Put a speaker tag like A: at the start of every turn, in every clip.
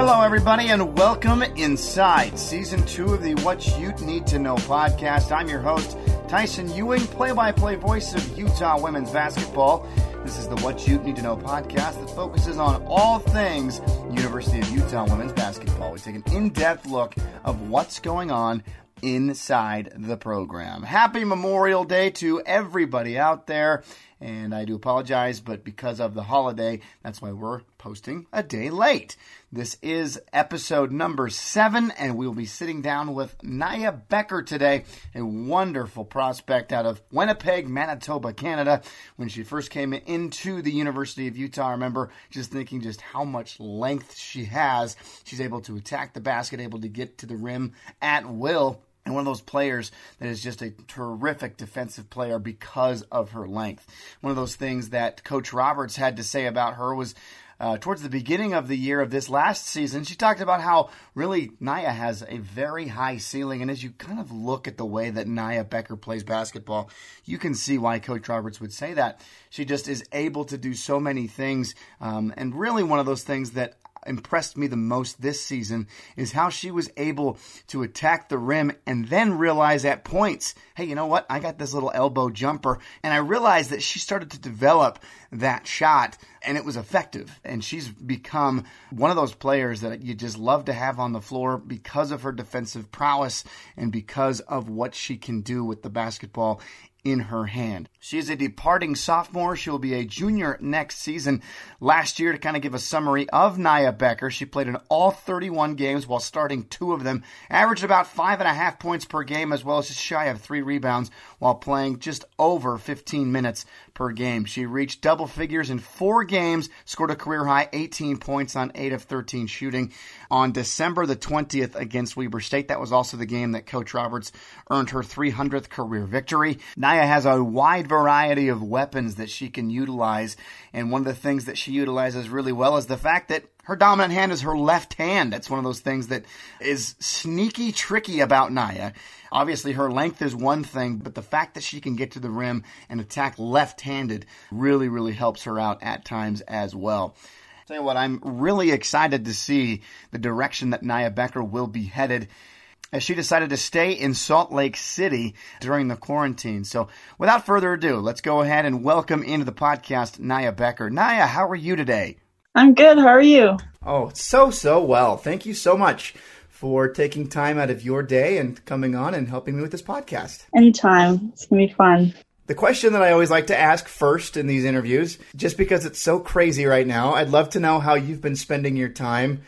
A: Hello, everybody, and welcome inside season two of the What You Need to Know podcast. I'm your host, Tyson Ewing, play by play voice of Utah women's basketball. This is the What You Need to Know podcast that focuses on all things University of Utah women's basketball. We take an in depth look of what's going on inside the program. Happy Memorial Day to everybody out there. And I do apologize, but because of the holiday, that's why we're posting a day late. This is episode number seven, and we'll be sitting down with Niyah Becker today, a wonderful prospect out of Winnipeg, Manitoba, Canada. When she first came into the University of Utah, I remember just thinking just how much length she has. She's able to attack the basket, able to get to the rim at will and one of those players that is just a terrific defensive player because of her length. One of those things that Coach Roberts had to say about her was uh, towards the beginning of the year of this last season, she talked about how really Niyah has a very high ceiling. And as you kind of look at the way that Niyah Becker plays basketball, you can see why Coach Roberts would say that. She just is able to do so many things. Um, and really, one of those things that impressed me the most this season is how she was able to attack the rim and then realize at points, hey, you know what? I got this little elbow jumper. And I realized that she started to develop that shot and it was effective. And she's become one of those players that you just love to have on the floor because of her defensive prowess and because of what she can do with the basketball in her hand. She is a departing sophomore. She will be a junior next season. Last year, to kind of give a summary of Niyah Becker, she played in all 31 games while starting two of them, averaged about five and a half points per game, as well as just shy of three rebounds while playing just over 15 minutes per game. She reached double figures in four games, scored a career high 18 points on 8 of 13 shooting on December the 20th against Weber State. That was also the game that Coach Roberts earned her 300th career victory. Niyah has a wide variety of weapons that she can utilize, and one of the things that she utilizes really well is the fact that her dominant hand is her left hand. That's one of those things that is sneaky tricky about Niyah. Obviously, her length is one thing, but the fact that she can get to the rim and attack left handed really, really helps her out at times as well. Tell you what, I'm really excited to see the direction that Niyah Becker will be headed as she decided to stay in Salt Lake City during the quarantine. So, without further ado, let's go ahead and welcome into the podcast Niyah Becker. Niyah, how are you today?
B: I'm good. How are you?
A: Oh, so, so well. Thank you so much for taking time out of your day and coming on and helping me with this podcast.
B: Anytime. It's going to be fun.
A: The question that I always like to ask first in these interviews, just because it's so crazy right now, I'd love to know how you've been spending your time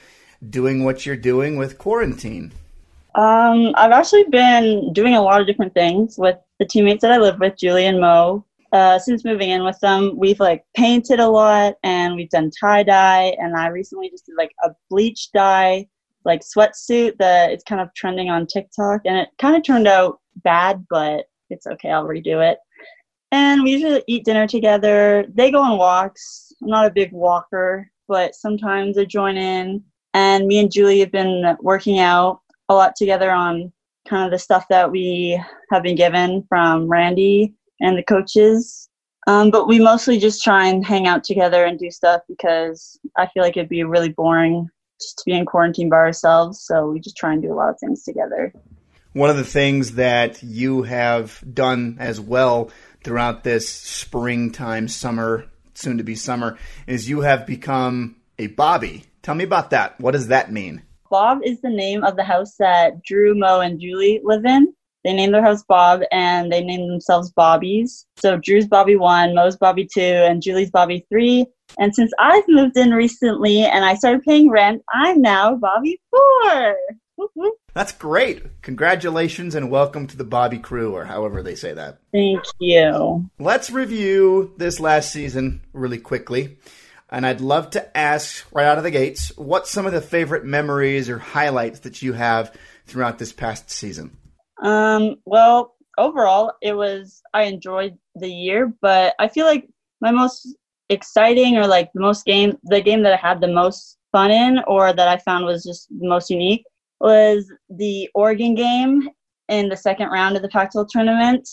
A: doing what you're doing with quarantine.
B: Um, I've actually been doing a lot of different things with the teammates that I live with, Julie and Mo. Uh, since moving in with them, we've like painted a lot and we've done tie dye. And I recently just did like a bleach dye, like sweatsuit that is kind of trending on TikTok. And it kind of turned out bad, but it's okay. I'll redo it. And we usually eat dinner together. They go on walks. I'm not a big walker, but sometimes I join in. And me and Julie have been working out a lot together on kind of the stuff that we have been given from Randy and the coaches. Um, but we mostly just try and hang out together and do stuff because I feel like it'd be really boring just to be in quarantine by ourselves. So we just try and do a lot of things together.
A: One of the things that you have done as well throughout this springtime, summer, soon to be summer, is you have become a Bobby. Tell me about that. What does that mean?
B: Bob is the name of the house that Drew, Mo, and Julie live in. They named their house Bob and they named themselves Bobbies. So Drew's Bobby 1, Mo's Bobby 2, and Julie's Bobby 3. And since I've moved in recently and I started paying rent, I'm now Bobby 4.
A: That's great. Congratulations and welcome to the Bobby crew, or however they say that.
B: Thank you.
A: Let's review this last season really quickly. And I'd love to ask right out of the gates what some of the favorite memories or highlights that you have throughout this past season.
B: Um, well, overall, it was, I enjoyed the year, but I feel like my most exciting or like the most game, the game that I had the most fun in or that I found was just the most unique was the Oregon game in the second round of the Pac 12 tournament.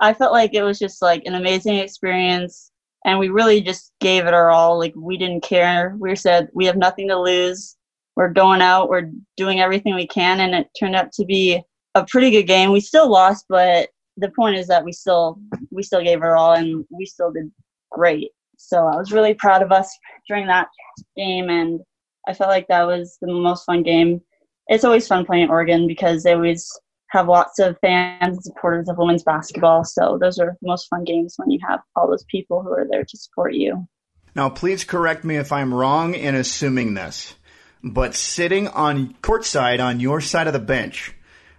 B: I felt like it was just like an amazing experience and we really just gave it our all. Like we didn't care. We said we have nothing to lose. we're going out, we're doing everything we can, and it turned out to be a pretty good game. We still lost, but the point is that we still we still gave our all and we still did great. So I was really proud of us during that game, and I felt like that was the most fun game. It's always fun playing Oregon because they always have lots of fans and supporters of women's basketball. So those are the most fun games when you have all those people who are there to support you.
A: Now, please correct me if I'm wrong in assuming this, but sitting on courtside on your side of the bench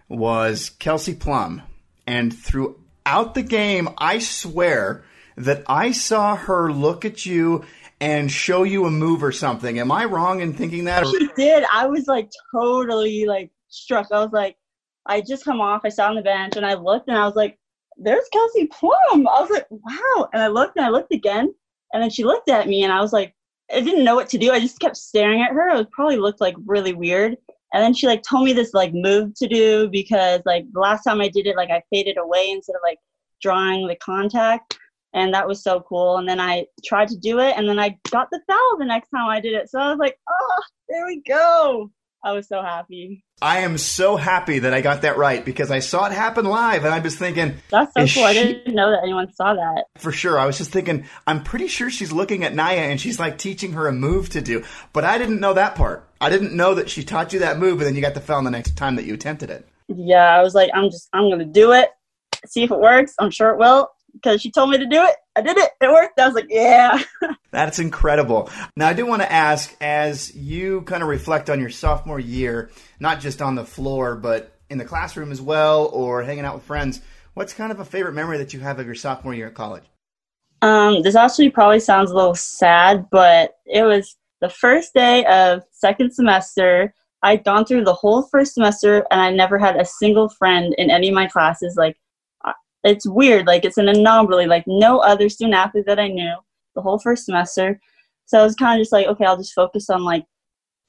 A: was Kelsey Plum. And throughout the game, I swear that I saw her look at you and show you a move or something. Am I wrong in thinking that?
B: She did. I was like totally like struck. I was like, I just come off. I sat on the bench and I looked and I was like, "There's Kelsey Plum." I was like, "Wow!" And I looked and I looked again, and then she looked at me and I was like, I didn't know what to do. I just kept staring at her. It probably looked like really weird. And then she like told me this like move to do because like the last time I did it, like I faded away instead of like drawing the contact and that was so cool. And then I tried to do it, and then I got the foul the next time I did it. So I was like, oh, there we go. I was so happy.
A: I am so happy that I got that right because I saw it happen live, and I was thinking,
B: "That's so cool! She... I didn't know that anyone saw that."
A: For sure, I was just thinking, I'm pretty sure she's looking at Niyah and she's like teaching her a move to do, but I didn't know that part. I didn't know that she taught you that move, and then you got the foul the next time that you attempted it.
B: Yeah, I was like, I'm just, I'm gonna do it, see if it works. I'm sure it will because she told me to do it. I did it. It worked. I was like, yeah.
A: That's incredible. Now, I do want to ask as you kind of reflect on your sophomore year, not just on the floor, but in the classroom as well, or hanging out with friends, what's kind of a favorite memory that you have of your sophomore year at college?
B: Um, this actually probably sounds a little sad, but it was the first day of second semester. I'd gone through the whole first semester and I never had a single friend in any of my classes. Like, it's weird. Like it's an anomaly. Like no other student athlete that I knew the whole first semester. So I was kind of just like, okay, I'll just focus on like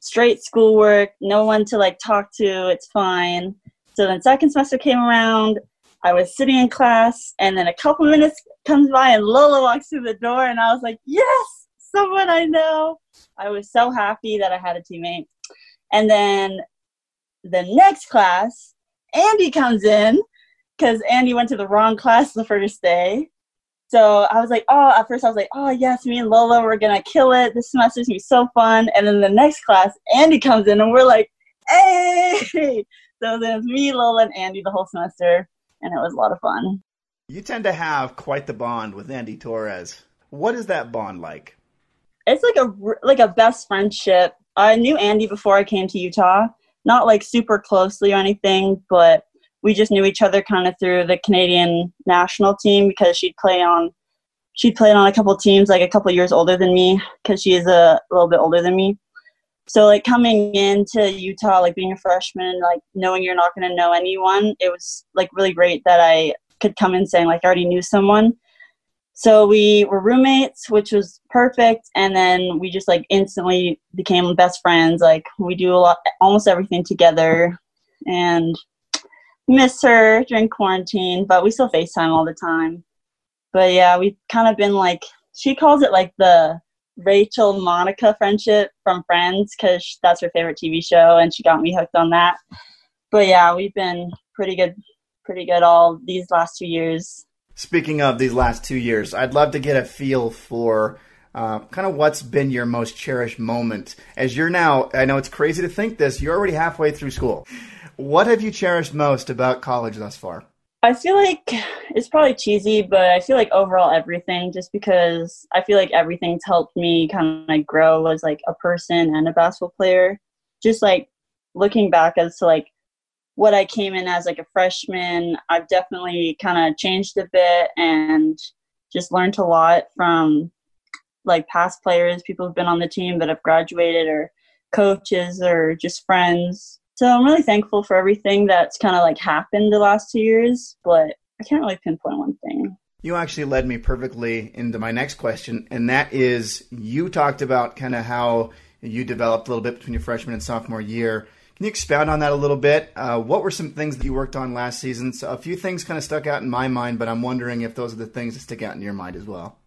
B: straight schoolwork, no one to like talk to. It's fine. So then second semester came around. I was sitting in class, and then a couple minutes comes by, and Lola walks through the door, and I was like, yes, someone I know. I was so happy that I had a teammate. And then the next class, Andy comes in because Andy went to the wrong class the first day. So I was like, oh, at first I was like, oh, yes, me and Lola, we're going to kill it. This semester's going to be so fun. And then the next class, Andy comes in and we're like, hey. So then it's me, Lola, and Andy the whole semester. And it was a lot of fun.
A: You tend to have quite the bond with Andy Torres. What is that bond like?
B: It's like a like a best friendship. I knew Andy before I came to Utah, not like super closely or anything, but we just knew each other kind of through the Canadian national team because she'd play on she played on a couple teams like a couple years older than me because she is a, little bit older than me. So like coming into Utah, like being a freshman, like knowing you're not going to know anyone, it was like really great that I could come in saying like I already knew someone. So we were roommates, which was perfect, and then we just like instantly became best friends. Like we do a lot, almost everything together, and miss her during quarantine, but we still FaceTime all the time. But yeah, we've kind of been like, she calls it like the Rachel Monica friendship from Friends because that's her favorite TV show, and she got me hooked on that. But yeah, we've been pretty good, pretty good all these last two years.
A: Speaking of these last two years, I'd love to get a feel for uh, kind of what's been your most cherished moment as you're now. I know it's crazy to think this. You're already halfway through school. What have you cherished most about college thus far?
B: I feel like it's probably cheesy, but I feel like overall everything, just because I feel like everything's helped me kind of grow as like a person and a basketball player. Just like looking back as to like what I came in as like a freshman, I've definitely kind of changed a bit and just learned a lot from like past players, people who've been on the team that have graduated, or coaches, or just friends. So I'm really thankful for everything that's kind of like happened the last two years, but I can't really pinpoint one thing.
A: You actually led me perfectly into my next question, and that is you talked about kind of how you developed a little bit between your freshman and sophomore year. Can you expound on that a little bit? Uh, what were some things that you worked on last season? So a few things kind of stuck out in my mind, but I'm wondering if those are the things that stick out in your mind as well.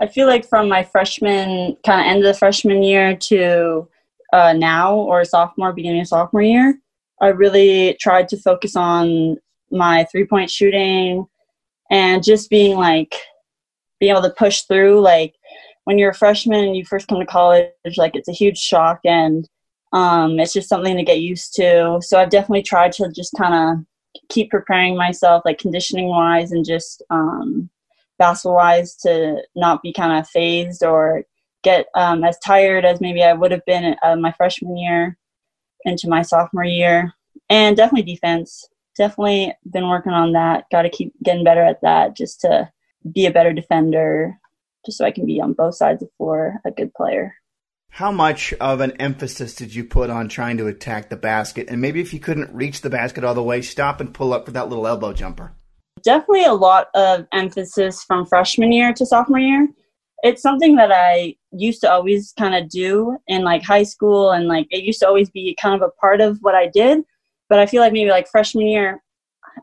B: I feel like from my freshman kind of end of the freshman year to uh, now or sophomore, beginning of sophomore year, I really tried to focus on my three point shooting and just being like, being able to push through. Like when you're a freshman and you first come to college, like it's a huge shock and um, it's just something to get used to. So I've definitely tried to just kind of keep preparing myself, like conditioning wise and just um, basketball wise, to not be kind of phased or get um, as tired as maybe I would have been uh, my freshman year into my sophomore year. And definitely defense. Definitely been working on that. Got to keep getting better at that just to be a better defender, just so I can be on both sides of the floor, a good player.
A: How much of an emphasis did you put on trying to attack the basket? And maybe if you couldn't reach the basket all the way, stop and pull up for that little elbow jumper.
B: Definitely a lot of emphasis from freshman year to sophomore year. It's something that I used to always kind of do in like high school and like it used to always be kind of a part of what I did. But I feel like maybe like freshman year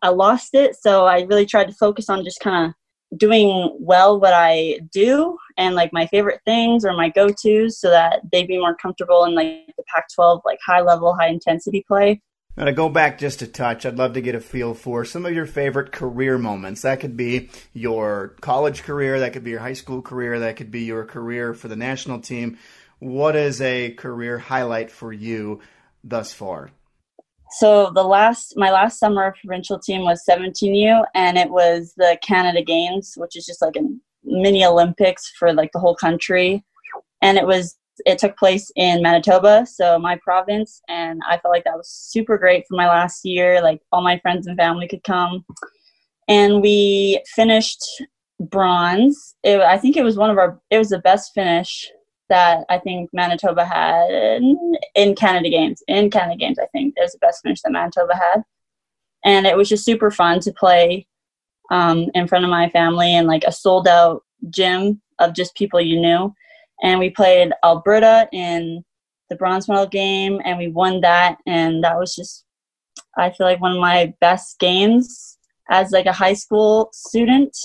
B: I lost it. So I really tried to focus on just kind of doing well what I do and like my favorite things or my go-tos so that they'd be more comfortable in like the Pac-12 like high level high intensity play.
A: Now to go back just a touch, I'd love to get a feel for some of your favorite career moments. That could be your college career, that could be your high school career, that could be your career for the national team. What is a career highlight for you thus far?
B: So the last my last summer provincial team was 17U and it was the Canada Games, which is just like a mini Olympics for like the whole country. And it was it took place in Manitoba, so my province, and I felt like that was super great for my last year. Like all my friends and family could come. And we finished bronze. It, I think it was one of our it was the best finish that I think Manitoba had in Canada Games. In Canada Games, I think it was the best finish that Manitoba had, and it was just super fun to play um, in front of my family and like a sold out gym of just people you knew. And we played Alberta in the bronze medal game, and we won that, and that was just I feel like one of my best games as like a high school student.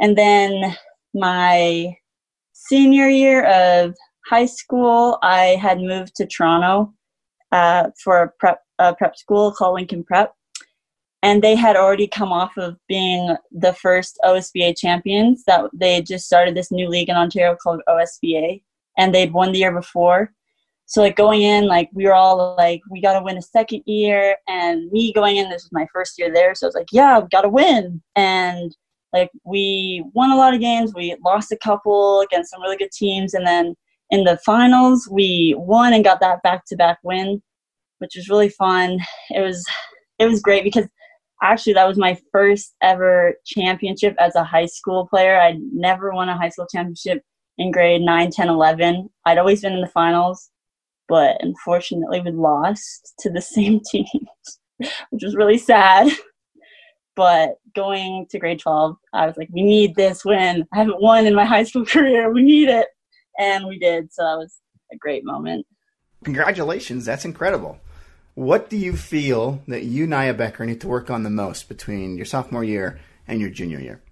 B: And then my senior year of high school, I had moved to Toronto uh, for a prep, a prep school called Lincoln Prep. And they had already come off of being the first OSBA champions. That they just started this new league in Ontario called OSBA, and they'd won the year before. So like going in, like we were all like, we got to win a second year, and me going in, this was my first year there, so I was like, yeah, we got to win. And like we won a lot of games, we lost a couple against some really good teams, and then in the finals we won and got that back-to-back win, which was really fun. It was it was great because actually that was my first ever championship as a high school player. I'd never won a high school championship in grade 9, 10, 11. I'd always been in the finals, but unfortunately we lost to the same team which was really sad. But going to grade 12, I was like, we need this win. I haven't won in my high school career. We need it. And we did. So that was a great moment.
A: Congratulations. That's incredible. What do you feel that you, Niyah Becker, need to work on the most between your sophomore year and your junior year?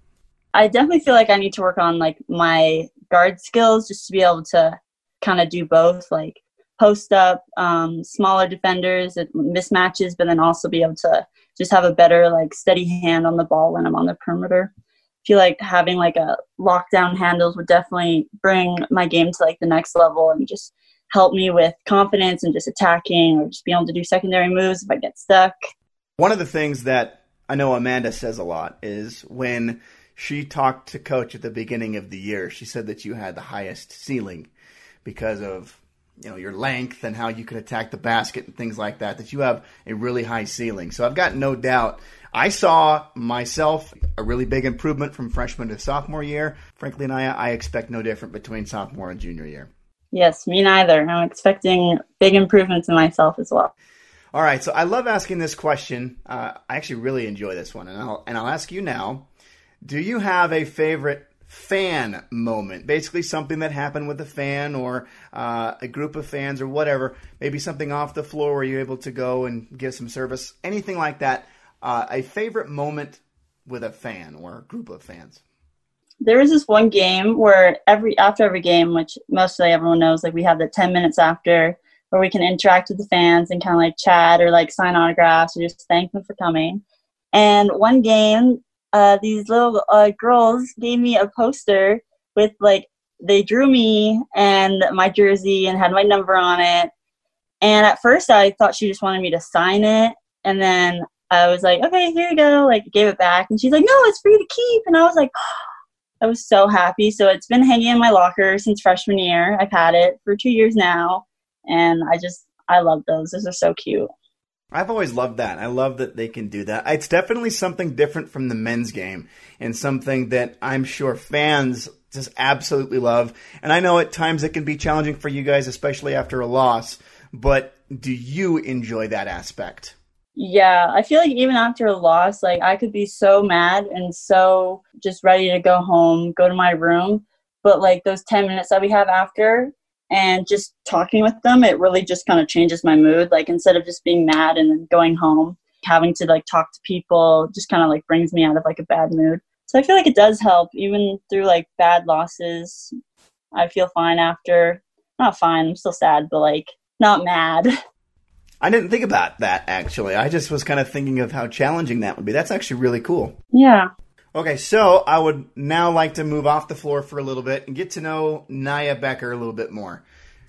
B: I definitely feel like I need to work on like my guard skills just to be able to kind of do both, like post up, um, smaller defenders, mismatches, but then also be able to just have a better like steady hand on the ball when I'm on the perimeter. I feel like having like a lockdown handles would definitely bring my game to like the next level and just help me with confidence and just attacking or just being able to do secondary moves if I get stuck.
A: One of the things that I know Amanda says a lot is when she talked to coach at the beginning of the year, she said that you had the highest ceiling because of you know your length and how you can attack the basket and things like that that you have a really high ceiling. So i've got no doubt. I saw myself a really big improvement from freshman to sophomore year. Frankly and i expect no different between sophomore and junior year
B: yes me neither i'm expecting big improvements in myself as well
A: all right so i love asking this question uh, i actually really enjoy this one and i'll and i'll ask you now do you have a favorite fan moment. Basically, something that happened with a fan or uh, a group of fans or whatever. Maybe something off the floor where you're able to go and give some service. Anything like that. Uh, a favorite moment with a fan or a group of fans.
B: There was this one game where every after every game, which mostly everyone knows, like we have the ten minutes after where we can interact with the fans and kind of like chat or like sign autographs or just thank them for coming. And one game, uh, these little uh, girls gave me a poster with like they drew me and my jersey and had my number on it. And at first, I thought she just wanted me to sign it, and then I was like, "Okay, here you go." Like, gave it back, and she's like, "No, it's for you to keep." And I was like, I was so happy. So it's been hanging in my locker since freshman year. I've had it for two years now, and I just I love those. Those are so cute.
A: I've always loved that. I love that they can do that. It's definitely something different from the men's game and something that I'm sure fans just absolutely love. And I know at times it can be challenging for you guys, especially after a loss, but do you enjoy that aspect?
B: Yeah, I feel like even after a loss, like I could be so mad and so just ready to go home, go to my room. But like those 10 minutes that we have after, and just talking with them it really just kind of changes my mood. Like instead of just being mad and then going home having to like talk to people just kind of like brings me out of like a bad mood. So i feel like it does help. Even through like bad losses i feel fine after. Not fine i'm still sad but like not mad
A: I didn't think about that actually. I just was kind of thinking of how challenging that would be. That's actually really cool.
B: Yeah.
A: Okay, so I would now like to move off the floor for a little bit and get to know Niyah Becker a little bit more.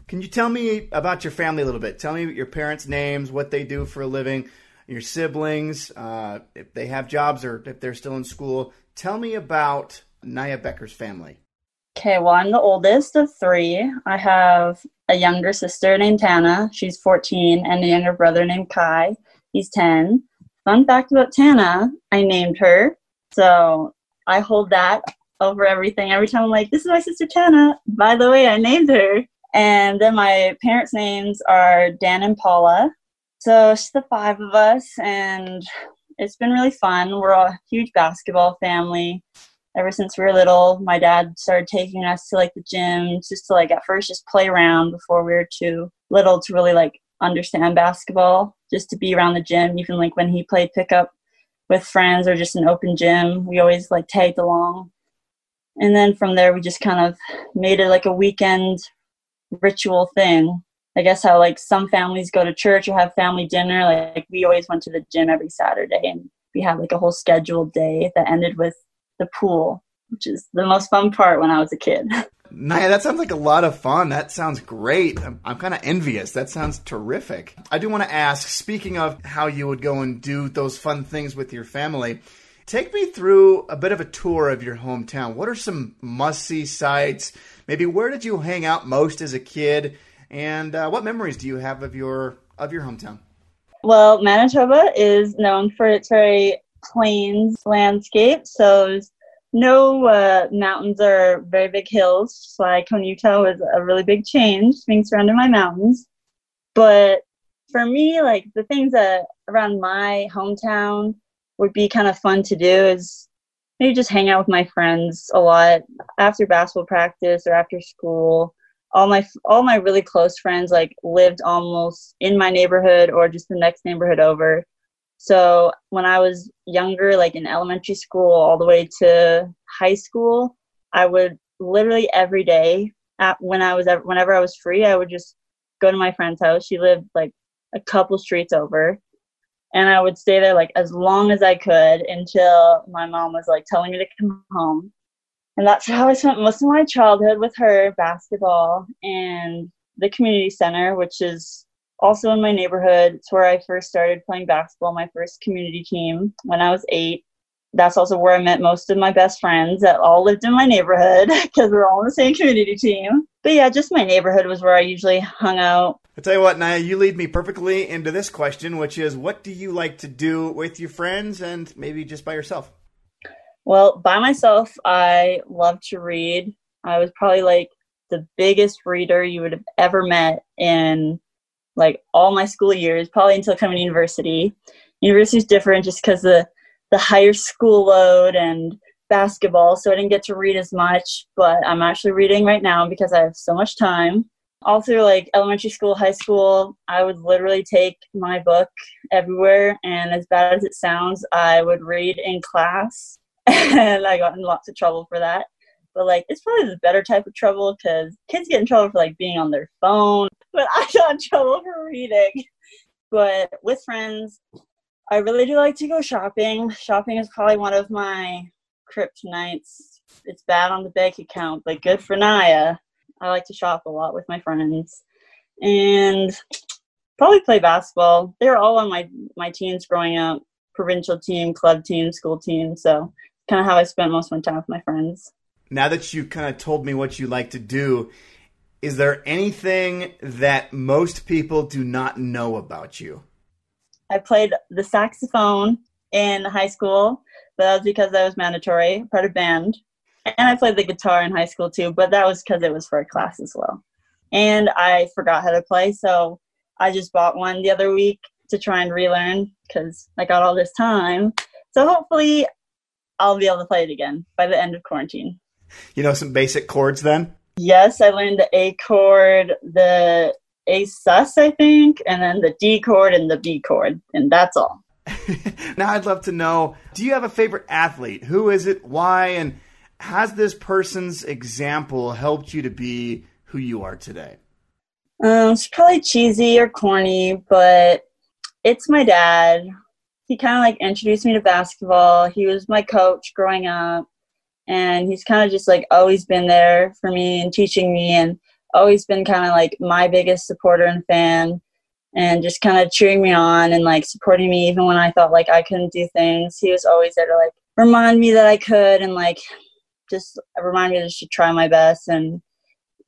A: Can you tell me about your family a little bit? Tell me your parents' names, what they do for a living, your siblings, uh, if they have jobs or if they're still in school. Tell me about Niyah Becker's family.
B: Okay, well, I'm the oldest of three. I have a younger sister named Tana. She's 14, and a younger brother named Kai. He's 10. Fun fact about Tana, I named her so I hold that over everything. Every time I'm like, this is my sister Tana. By the way, I named her. And then my parents' names are Dan and Paula. So it's the five of us, and it's been really fun. We're a huge basketball family. Ever since we were little, my dad started taking us to like the gym just to like at first just play around before we were too little to really like understand basketball, just to be around the gym. Even like when he played pickup with friends or just an open gym. We always like tagged along. And then from there, we just kind of made it like a weekend ritual thing. I guess how like some families go to church or have family dinner. Like we always went to the gym every Saturday and we had like a whole scheduled day that ended with the pool, which is the most fun part when I was a kid.
A: Niyah, that sounds like a lot of fun. That sounds great. I'm, I'm kind of envious. That sounds terrific. I do want to ask, speaking of how you would go and do those fun things with your family, take me through a bit of a tour of your hometown. What are some must see sites? Maybe where did you hang out most as a kid? And uh, what memories do you have of your of your hometown?
B: Well, Manitoba is known for its very plains landscape. So no uh, mountains or very big hills. So like Utah was a really big change being surrounded by mountains. But for me, like the things that around my hometown would be kind of fun to do is maybe just hang out with my friends a lot after basketball practice or after school. All my all my really close friends like lived almost in my neighborhood or just the next neighborhood over. So when I was younger, like in elementary school all the way to high school, I would literally every day at, when I was whenever I was free, I would just go to my friend's house. She lived like a couple streets over, and I would stay there like as long as I could until my mom was like telling me to come home. And that's how I spent most of my childhood with her, basketball and the community center, which is also in my neighborhood. It's where I first started playing basketball, my first community team when I was eight. That's also where I met most of my best friends that all lived in my neighborhood because we're all on the same community team. But yeah, just my neighborhood was where I usually hung out.
A: I tell you what, Niyah, you lead me perfectly into this question, which is what do you like to do with your friends and maybe just by yourself?
B: Well, by myself, I love to read. I was probably like the biggest reader you would have ever met in like all my school years, probably until coming to university. University is different just because the the higher school load and basketball, so I didn't get to read as much. But I'm actually reading right now because I have so much time. All through like elementary school, high school, I would literally take my book everywhere, and as bad as it sounds, I would read in class, and I got in lots of trouble for that. But like it's probably the better type of trouble because kids get in trouble for like being on their phone, but I got in trouble for reading. But with friends, I really do like to go shopping. Shopping is probably one of my kryptonites. It's bad on the bank account, but good for Niyah. I like to shop a lot with my friends. And probably play basketball. They were all on my my teams growing up, provincial team, club team, school team. So kind of how I spent most of my time with my friends.
A: Now that you kind of told me what you like to do, is there anything that most people do not know about you?
B: I played the saxophone in high school, but that was because I was mandatory, part of band. And I played the guitar in high school too, but that was because it was for a class as well. And I forgot how to play, so I just bought one the other week to try and relearn because I got all this time. So hopefully I'll be able to play it again by the end of quarantine.
A: You know some basic chords then?
B: Yes, I learned the A chord, the A sus, I think, and then the D chord and the B chord, and that's all.
A: now I'd love to know do you have a favorite athlete? Who is it? Why? And has this person's example helped you to be who you are today?
B: Um, it's probably cheesy or corny, but it's my dad. He kind of like introduced me to basketball. He was my coach growing up, and he's kind of just like always been there for me and teaching me, and always been kind of like my biggest supporter and fan, and just kind of cheering me on and like supporting me even when I thought like I couldn't do things. He was always there to like remind me that I could and like just remind me to try my best and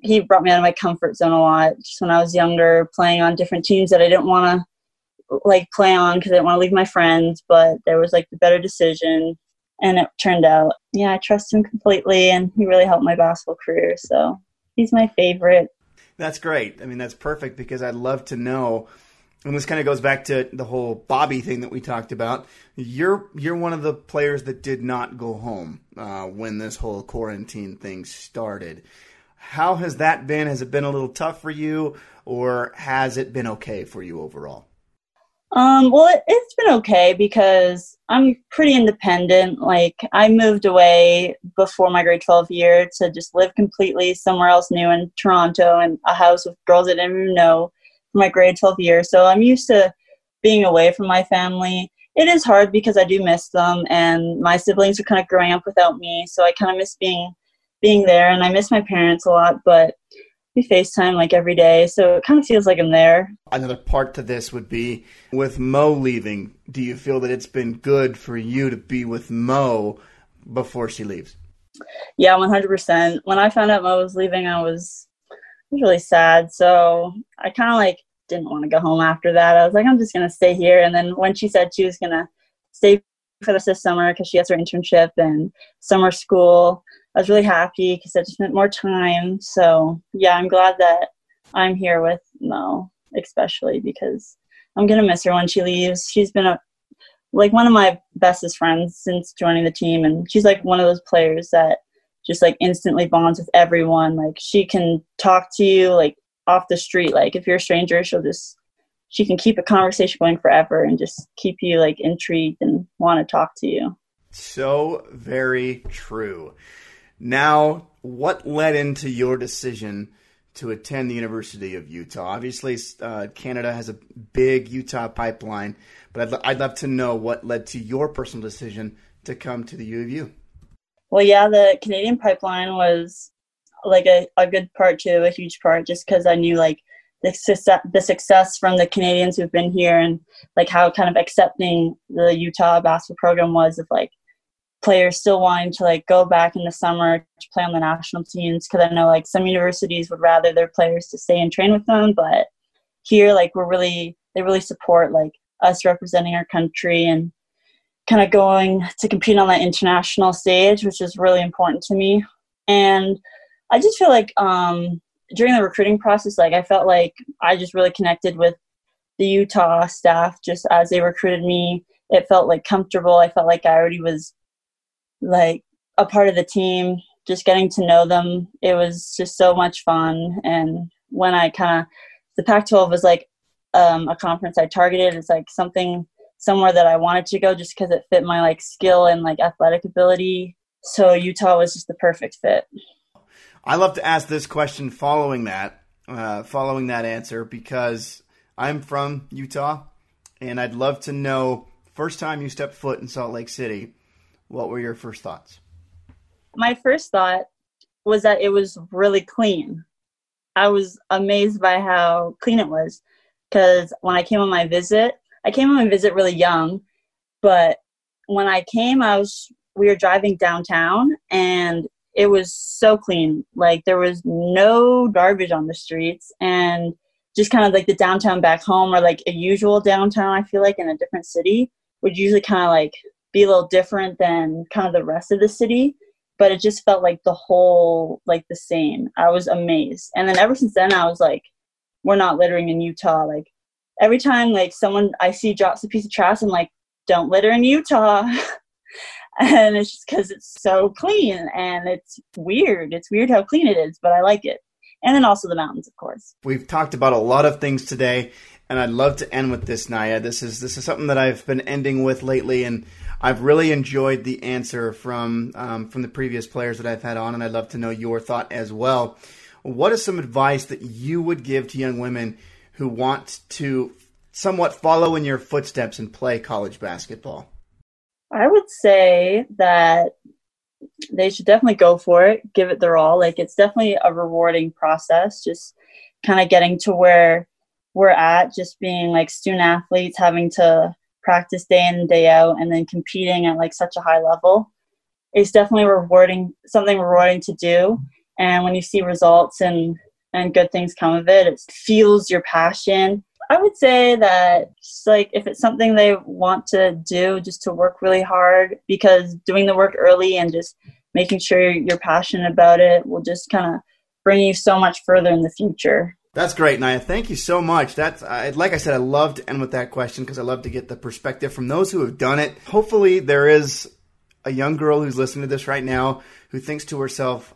B: he brought me out of my comfort zone a lot just when I was younger, playing on different teams that I didn't want to like play on because I didn't want to leave my friends, but there was like the better decision. And it turned out, yeah, I trust him completely, and he really helped my basketball career. So he's my favorite.
A: That's great. I mean, that's perfect because I'd love to know. And this kind of goes back to the whole Bobby thing that we talked about. You're you're one of the players that did not go home uh, when this whole quarantine thing started. How has that been? Has it been a little tough for you, or has it been okay for you overall?
B: Um, well, it, has been okay because I'm pretty independent. Like, I moved away before my grade 12 year to just live completely somewhere else new in Toronto and a house with girls I didn't even know for my grade 12 year. So I'm used to being away from my family. It is hard because I do miss them, and my siblings are kind of growing up without me. So I kind of miss being being there and I miss my parents a lot, but we FaceTime like every day, so it kind of feels like I'm there.
A: Another part to this would be with Mo leaving. Do you feel that it's been good for you to be with Mo before she leaves?
B: Yeah, 100%. When I found out Mo was leaving, I was, was really sad. So I kind of like didn't want to go home after that. I was like, I'm just going to stay here. And then when she said she was going to stay for this summer because she has her internship and summer school, I was really happy because I just spent more time. So yeah, I'm glad that I'm here with Mo, especially because I'm gonna miss her when she leaves. She's been a like one of my bestest friends since joining the team, and she's like one of those players that just like instantly bonds with everyone. Like she can talk to you like off the street. Like if you're a stranger, she'll just she can keep a conversation going forever and just keep you like intrigued and want to talk to you.
A: So very true. Now, what led into your decision to attend the University of Utah? Obviously, uh, Canada has a big Utah pipeline, but I'd, I'd love to know what led to your personal decision to come to the U of U.
B: Well, yeah, the Canadian pipeline was like a, a good part too, a huge part, just because I knew like the success, the success from the Canadians who've been here and like how kind of accepting the Utah basketball program was of like players still wanting to like go back in the summer to play on the national teams because I know like some universities would rather their players to stay and train with them, but here like we're really they really support like us representing our country and kind of going to compete on that international stage, which is really important to me. And I just feel like um, during the recruiting process, like I felt like I just really connected with the Utah staff just as they recruited me. It felt like comfortable. I felt like I already was like a part of the team, just getting to know them. It was just so much fun. And when I kind of, the Pac 12 was like um, a conference I targeted. It's like something, somewhere that I wanted to go just because it fit my like skill and like athletic ability So Utah was just the perfect fit.
A: I love to ask this question following that, uh, following that answer, because I'm from Utah, and I'd love to know first time you stepped foot in Salt Lake City, what were your first thoughts?
B: My first thought was that it was really clean. I was amazed by how clean it was because when I came on my visit, I came on my visit really young, but when I came, I was we were driving downtown and it was so clean. Like there was no garbage on the streets and just kind of like the downtown back home or like a usual downtown, I feel like in a different city would usually kind of like be a little different than kind of the rest of the city. But it just felt like the whole like the same. I was amazed. And then ever since then I was like, we're not littering in Utah. Like every time like someone I see drops a piece of trash, I'm like, don't litter in Utah. and it's just because it's so clean and it's weird. It's weird how clean it is, but I like it. And then also the mountains, of course.
A: We've talked about a lot of things today, and I'd love to end with this, Niyah. This is this is something that I've been ending with lately, and I've really enjoyed the answer from um, from the previous players that I've had on, and I'd love to know your thought as well. What is some advice that you would give to young women who want to somewhat follow in your footsteps and play college basketball?
B: I would say that they should definitely go for it, give it their all. Like it's definitely a rewarding process, just kind of getting to where we're at, just being like student athletes, having to practice day in and day out, and then competing at like such a high level. It's definitely rewarding, something rewarding to do. And when you see results and and good things come of it, it fuels your passion I would say that just like if it's something they want to do, just to work really hard because doing the work early and just making sure you're passionate about it will just kind of bring you so much further in the future.
A: That's great, Niyah. Thank you so much. That's I, like I said, I love to end with that question because I love to get the perspective from those who have done it. Hopefully, there is a young girl who's listening to this right now who thinks to herself,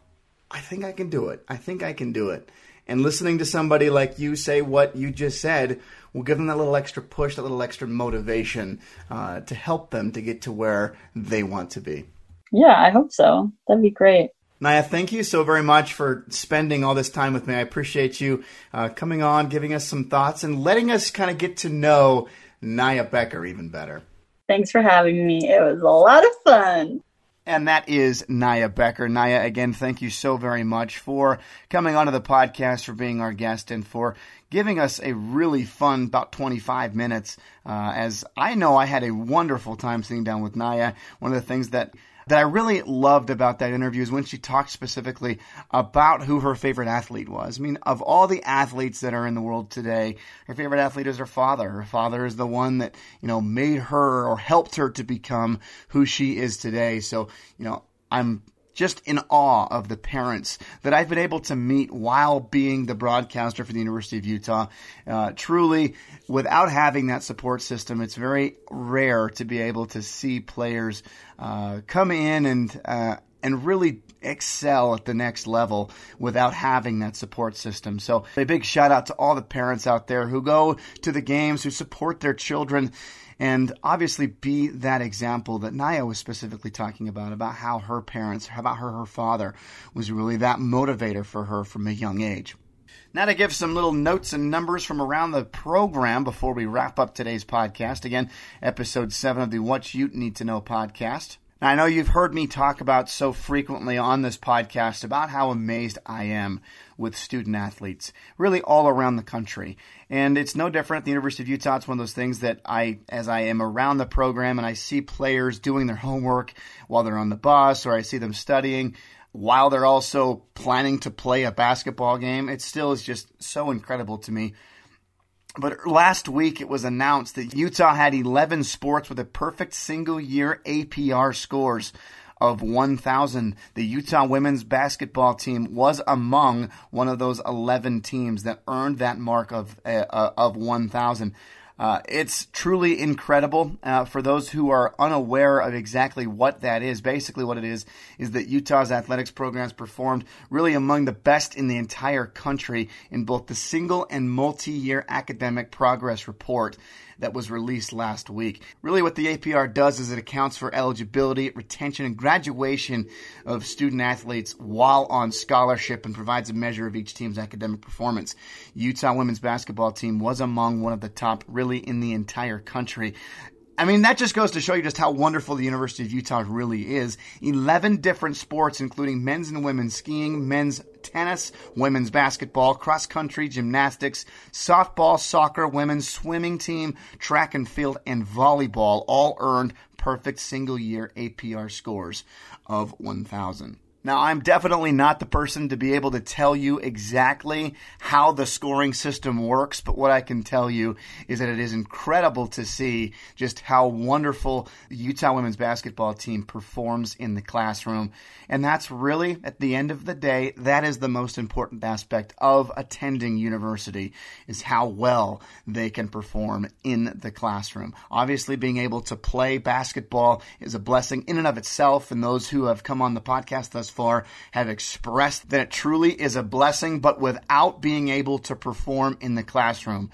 A: "I think I can do it. I think I can do it." And listening to somebody like you say what you just said will give them that little extra push, that little extra motivation uh, to help them to get to where they want to be.
B: Yeah, I hope so. That'd be great.
A: Niyah, thank you so very much for spending all this time with me. I appreciate you uh, coming on, giving us some thoughts, and letting us kind of get to know Niyah Becker even better.
B: Thanks for having me. It was a lot of fun.
A: And that is Niyah Becker. Niyah, again, thank you so very much for coming onto the podcast, for being our guest, and for giving us a really fun about 25 minutes. Uh, as I know I had a wonderful time sitting down with Niyah. One of the things that that I really loved about that interview is when she talked specifically about who her favorite athlete was. I mean, of all the athletes that are in the world today, her favorite athlete is her father. Her father is the one that, you know, made her or helped her to become who she is today. So, you know, I'm just in awe of the parents that I've been able to meet while being the broadcaster for the University of Utah. Uh, truly, without having that support system, it's very rare to be able to see players uh, come in and uh, and really excel at the next level without having that support system. So, a big shout out to all the parents out there who go to the games, who support their children and obviously be that example that Niyah was specifically talking about, about how her parents, how about her, her father was really that motivator for her from a young age. Now, to give some little notes and numbers from around the program before we wrap up today's podcast. Again, episode 7 of the What You Need to Know podcast. Now, I know you've heard me talk about so frequently on this podcast about how amazed I am with student athletes, really all around the country. And it's no different at the University of Utah. It's one of those things that I, as I am around the program and I see players doing their homework while they're on the bus or I see them studying, while they're also planning to play a basketball game, it still is just so incredible to me but last week it was announced that Utah had 11 sports with a perfect single year APR scores of 1,000. The Utah women's basketball team was among one of those 11 teams that earned that mark of, uh, of 1,000. Uh, it's truly incredible uh, for those who are unaware of exactly what that is. Basically, what it is is that Utah's athletics programs performed really among the best in the entire country in both the single and multi year academic progress report. That was released last week. Really, what the APR does is it accounts for eligibility, retention, and graduation of student athletes while on scholarship and provides a measure of each team's academic performance. Utah women's basketball team was among one of the top, really, in the entire country. I mean, that just goes to show you just how wonderful the University of Utah really is. 11 different sports, including men's and women's skiing, men's tennis, women's basketball, cross country, gymnastics, softball, soccer, women's swimming team, track and field, and volleyball all earned perfect single year APR scores of 1,000. Now, I'm definitely not the person to be able to tell you exactly how the scoring system works, but what I can tell you is that it is incredible to see just how wonderful the Utah women's basketball team performs in the classroom. And that's really, at the end of the day, that is the most important aspect of attending university is how well they can perform in the classroom. Obviously, being able to play basketball is a blessing in and of itself, and those who have come on the podcast thus far have expressed that it truly is a blessing, but without being able to perform in the classroom,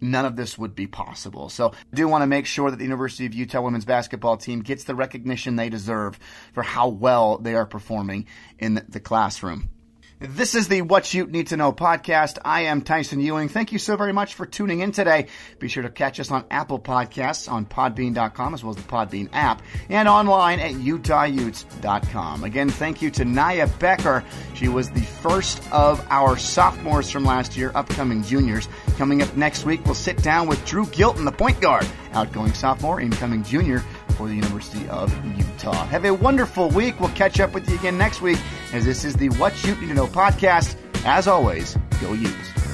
A: none of this would be possible. So I do want to make sure that the University of Utah women's basketball team gets the recognition they deserve for how well they are performing in the classroom. This is the What You Need to Know podcast. I am Tyson Ewing. Thank you so very much for tuning in today. Be sure to catch us on Apple Podcasts, on Podbean.com, as well as the Podbean app, and online at UtahUtes.com. Again, thank you to Niyah Becker. She was the first of our sophomores from last year, upcoming juniors. Coming up next week, we'll sit down with Dru Gylten, the point guard, outgoing sophomore, incoming junior for the University of Utah. Have a wonderful week. We'll catch up with you again next week as this is the What You Need to Know podcast. As always, go Utes.